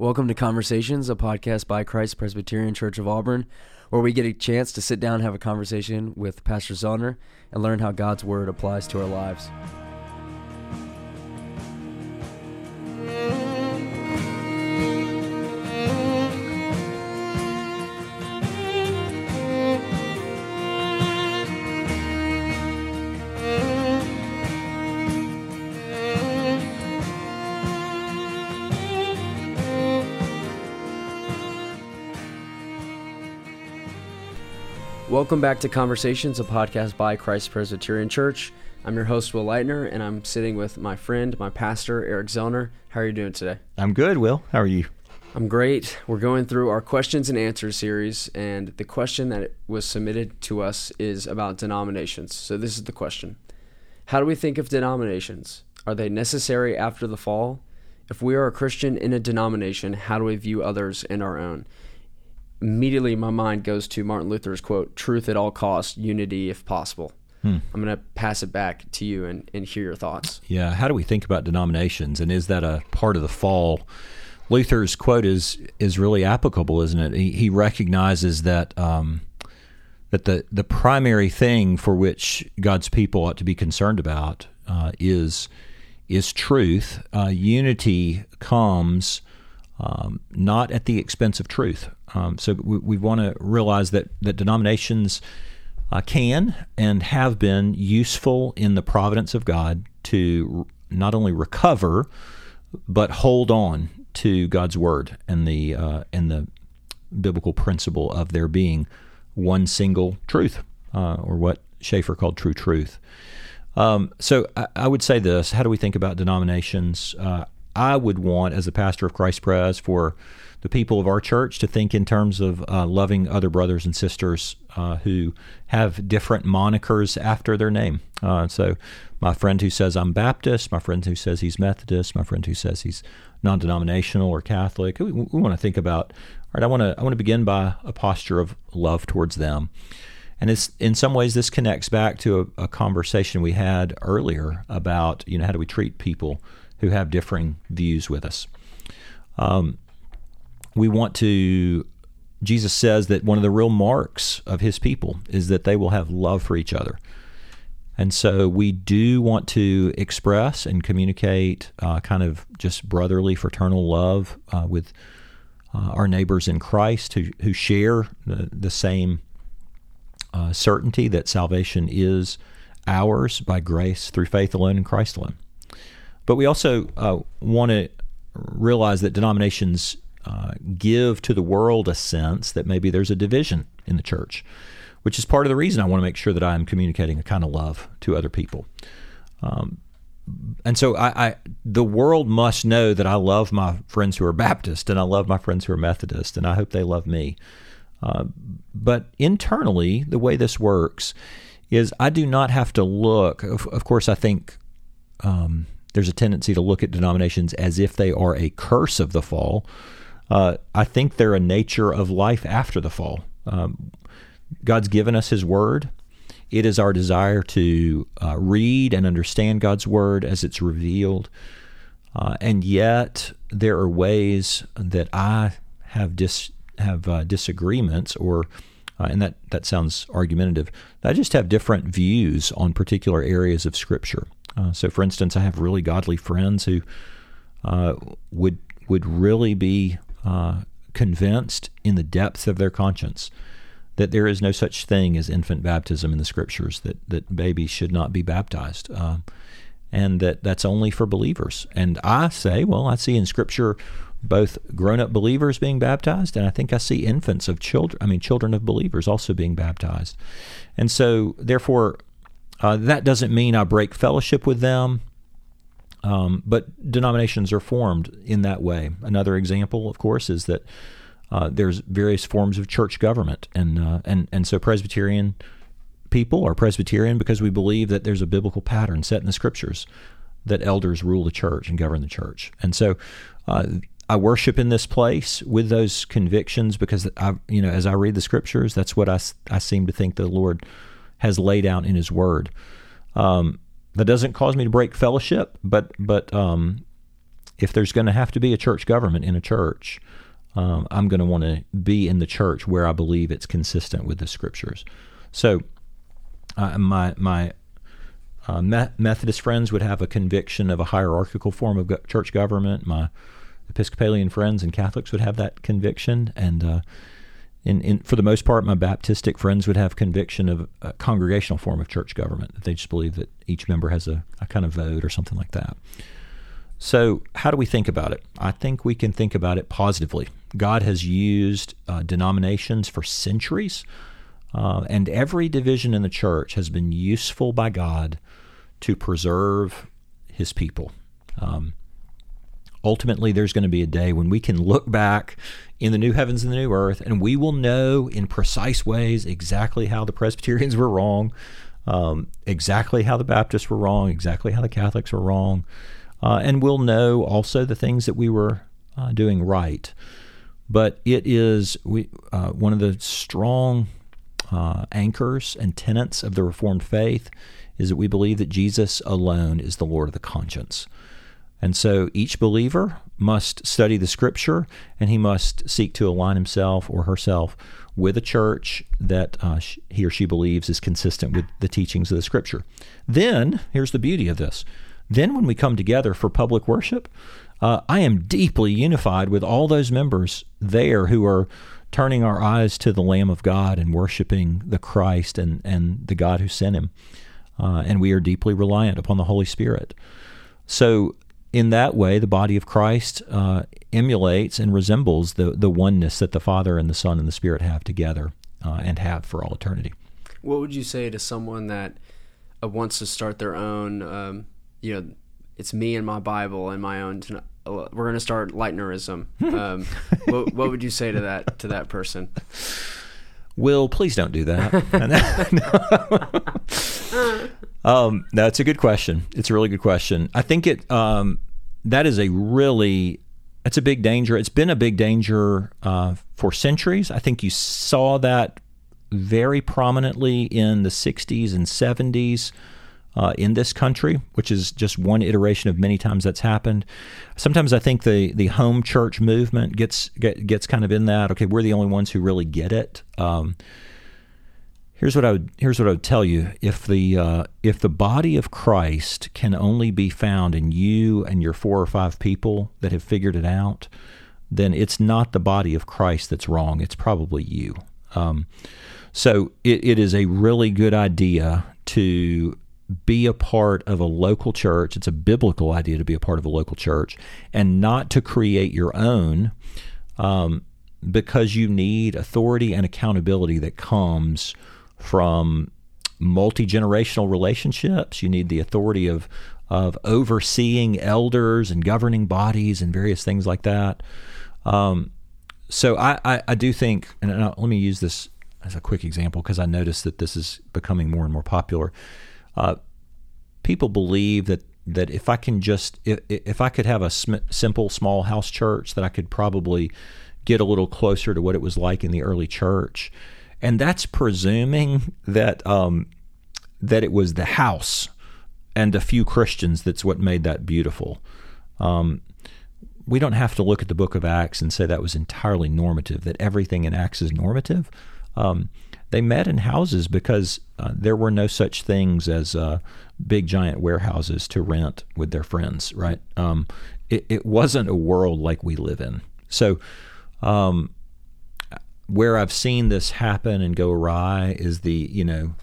Welcome to Conversations, a podcast by Christ Presbyterian Church of Auburn, where we get a chance to sit down and have a conversation with Pastor Zellner and learn how God's Word applies to our lives. Welcome back to Conversations, a podcast by Christ Presbyterian Church. I'm your host, Will Leitner, and I'm sitting with my friend, my pastor, Eric Zellner. How are you doing today? I'm good, Will. How are you? I'm great. We're going through our questions and answers series, and the question that was submitted to us is about denominations. So, this is the question How do we think of denominations? Are they necessary after the fall? If we are a Christian in a denomination, how do we view others and our own? Immediately my mind goes to Martin Luther's quote, truth at all costs, unity if possible. Hmm. I'm going to pass it back to you and, and hear your thoughts. Yeah. How do we think about denominations? And is that a part of the fall? Luther's quote is is really applicable, isn't it? He, he recognizes that um, that the the primary thing for which God's people ought to be concerned about uh, is is truth. Uh, unity comes um, not at the expense of truth. Um, so we, we want to realize that that denominations uh, can and have been useful in the providence of God to not only recover but hold on to God's word and the uh, and the biblical principle of there being one single truth, uh, or what Schaeffer called true truth. Um, so I, I, would say this: How do we think about denominations? Uh, I would want, as a pastor of Christ Pres, for the people of our church to think in terms of uh, loving other brothers and sisters uh, who have different monikers after their name. Uh, so, my friend who says I'm Baptist, my friend who says he's Methodist, my friend who says he's non-denominational or Catholic. We, we want to think about. All right, I want to I want to begin by a posture of love towards them. And it's in some ways this connects back to a, a conversation we had earlier about you know how do we treat people who have differing views with us. Um, we want to, Jesus says that one of the real marks of his people is that they will have love for each other. And so we do want to express and communicate uh, kind of just brotherly, fraternal love uh, with uh, our neighbors in Christ who, who share the, the same uh, certainty that salvation is ours by grace through faith alone in Christ alone. But we also uh, want to realize that denominations uh, give to the world a sense that maybe there's a division in the church, which is part of the reason I want to make sure that I'm communicating a kind of love to other people. Um, and so I, I, the world must know that I love my friends who are Baptist and I love my friends who are Methodist, and I hope they love me. Uh, but internally, the way this works is I do not have to look. Of, of course, I think um, there's a tendency to look at denominations as if they are a curse of the fall. Uh, I think they're a nature of life after the fall. Um, God's given us His Word. It is our desire to uh, read and understand God's Word as it's revealed. Uh, and yet, there are ways that I have dis- have uh, disagreements, or uh, and that that sounds argumentative. I just have different views on particular areas of Scripture. Uh, so, for instance, I have really godly friends who uh, would would really be uh, convinced in the depths of their conscience that there is no such thing as infant baptism in the Scriptures. That that babies should not be baptized, uh, and that that's only for believers. And I say, well, I see in Scripture both grown-up believers being baptized, and I think I see infants of children. I mean, children of believers also being baptized. And so, therefore, uh, that doesn't mean I break fellowship with them, um, but denominations are formed in that way. Another example, of course, is that uh, there's various forms of church government, and uh, and and so Presbyterian people are Presbyterian because we believe that there's a biblical pattern set in the Scriptures that elders rule the church and govern the church, and so. Uh, I worship in this place with those convictions because I, you know, as I read the scriptures, that's what I, I seem to think the Lord has laid out in His Word. Um, that doesn't cause me to break fellowship, but but um, if there's going to have to be a church government in a church, um, I'm going to want to be in the church where I believe it's consistent with the scriptures. So, uh, my my uh, Methodist friends would have a conviction of a hierarchical form of go- church government. My Episcopalian friends and Catholics would have that conviction, and uh, in, in, for the most part, my Baptistic friends would have conviction of a congregational form of church government. They just believe that each member has a, a kind of vote or something like that. So, how do we think about it? I think we can think about it positively. God has used uh, denominations for centuries, uh, and every division in the church has been useful by God to preserve his people. Um, ultimately, there's going to be a day when we can look back in the new heavens and the new earth, and we will know in precise ways exactly how the Presbyterians were wrong, um, exactly how the Baptists were wrong, exactly how the Catholics were wrong, uh, and we'll know also the things that we were uh, doing right. But it is we, uh, one of the strong uh, anchors and tenets of the Reformed faith is that we believe that Jesus alone is the Lord of the conscience. And so each believer must study the scripture and he must seek to align himself or herself with a church that uh, he or she believes is consistent with the teachings of the scripture. Then, here's the beauty of this. Then, when we come together for public worship, uh, I am deeply unified with all those members there who are turning our eyes to the Lamb of God and worshiping the Christ and, and the God who sent him. Uh, and we are deeply reliant upon the Holy Spirit. So in that way, the body of Christ uh, emulates and resembles the, the oneness that the Father and the Son and the Spirit have together uh, and have for all eternity. What would you say to someone that uh, wants to start their own, um, you know, it's me and my Bible and my own, uh, we're going to start Lightnerism. Um, what, what would you say to that, to that person? Will, please don't do that. um, no, it's a good question. It's a really good question. I think it um, that is a really it's a big danger. It's been a big danger uh, for centuries. I think you saw that very prominently in the 60s and 70s uh, in this country, which is just one iteration of many times that's happened. Sometimes I think the the home church movement gets get, gets kind of in that. Okay, we're the only ones who really get it. Um, here's what I would here's what I would tell you: if the uh, if the body of Christ can only be found in you and your four or five people that have figured it out, then it's not the body of Christ that's wrong. It's probably you. Um, so it, it is a really good idea to be a part of a local church. It's a biblical idea to be a part of a local church and not to create your own um, because you need authority and accountability that comes from multi generational relationships. You need the authority of, of overseeing elders and governing bodies and various things like that. Um, so I, I, I, do think, and let me use this as a quick example because I noticed that this is becoming more and more popular. Uh, people believe that that if I can just if, if I could have a sm- simple small house church that I could probably get a little closer to what it was like in the early church, and that's presuming that um, that it was the house and a few Christians that's what made that beautiful. Um, we don't have to look at the book of Acts and say that was entirely normative, that everything in Acts is normative. Um, they met in houses because uh, there were no such things as uh, big giant warehouses to rent with their friends, right? Um, it, it, wasn't a world like we live in. So, um, where I've seen this happen and go awry is the, you know,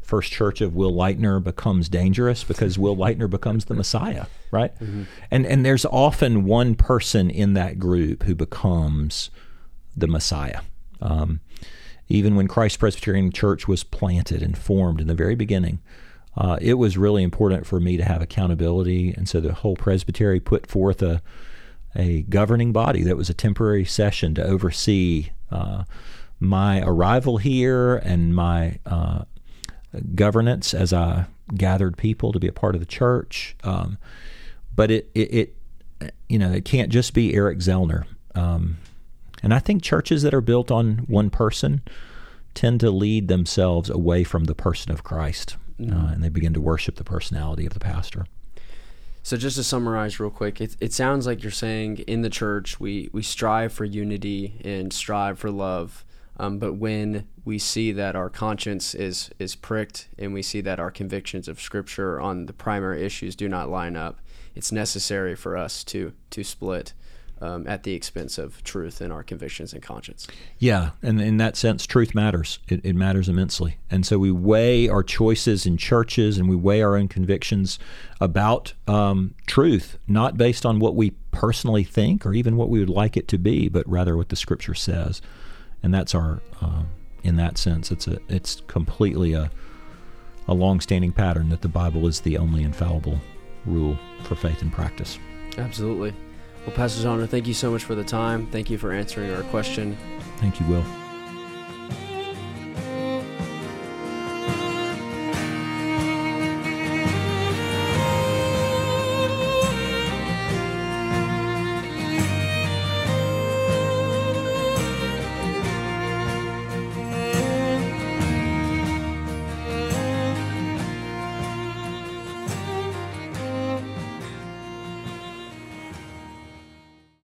First Church of Will Lightner becomes dangerous because Will Lightner becomes the Messiah, right? Mm-hmm. And and there's often one person in that group who becomes the Messiah. Um, even when Christ Presbyterian Church was planted and formed in the very beginning, uh, it was really important for me to have accountability. And so the whole presbytery put forth a, a governing body that was a temporary session to oversee uh, my arrival here and my uh, governance as I gathered people to be a part of the church. Um, but it, it, it, you know, it can't just be Eric Zellner. Um, and I think churches that are built on one person tend to lead themselves away from the person of Christ, mm. uh, and they begin to worship the personality of the pastor. So just to summarize real quick, it, it sounds like you're saying in the church we, we strive for unity and strive for love, um, but when we see that our conscience is is pricked and we see that our convictions of Scripture on the primary issues do not line up, it's necessary for us to to split um, at the expense of truth and our convictions and conscience. Yeah, and in that sense, truth matters. It, it, matters immensely. And so we weigh our choices in churches and we weigh our own convictions about um, truth, not based on what we personally think or even what we would like it to be, but rather what the Scripture says. And that's our, uh, in that sense, it's a, it's completely a, a long-standing pattern that the Bible is the only infallible rule for faith and practice. Absolutely. Well, Pastor Zellner, thank you so much for the time. Thank you for answering our question. Thank you, Will.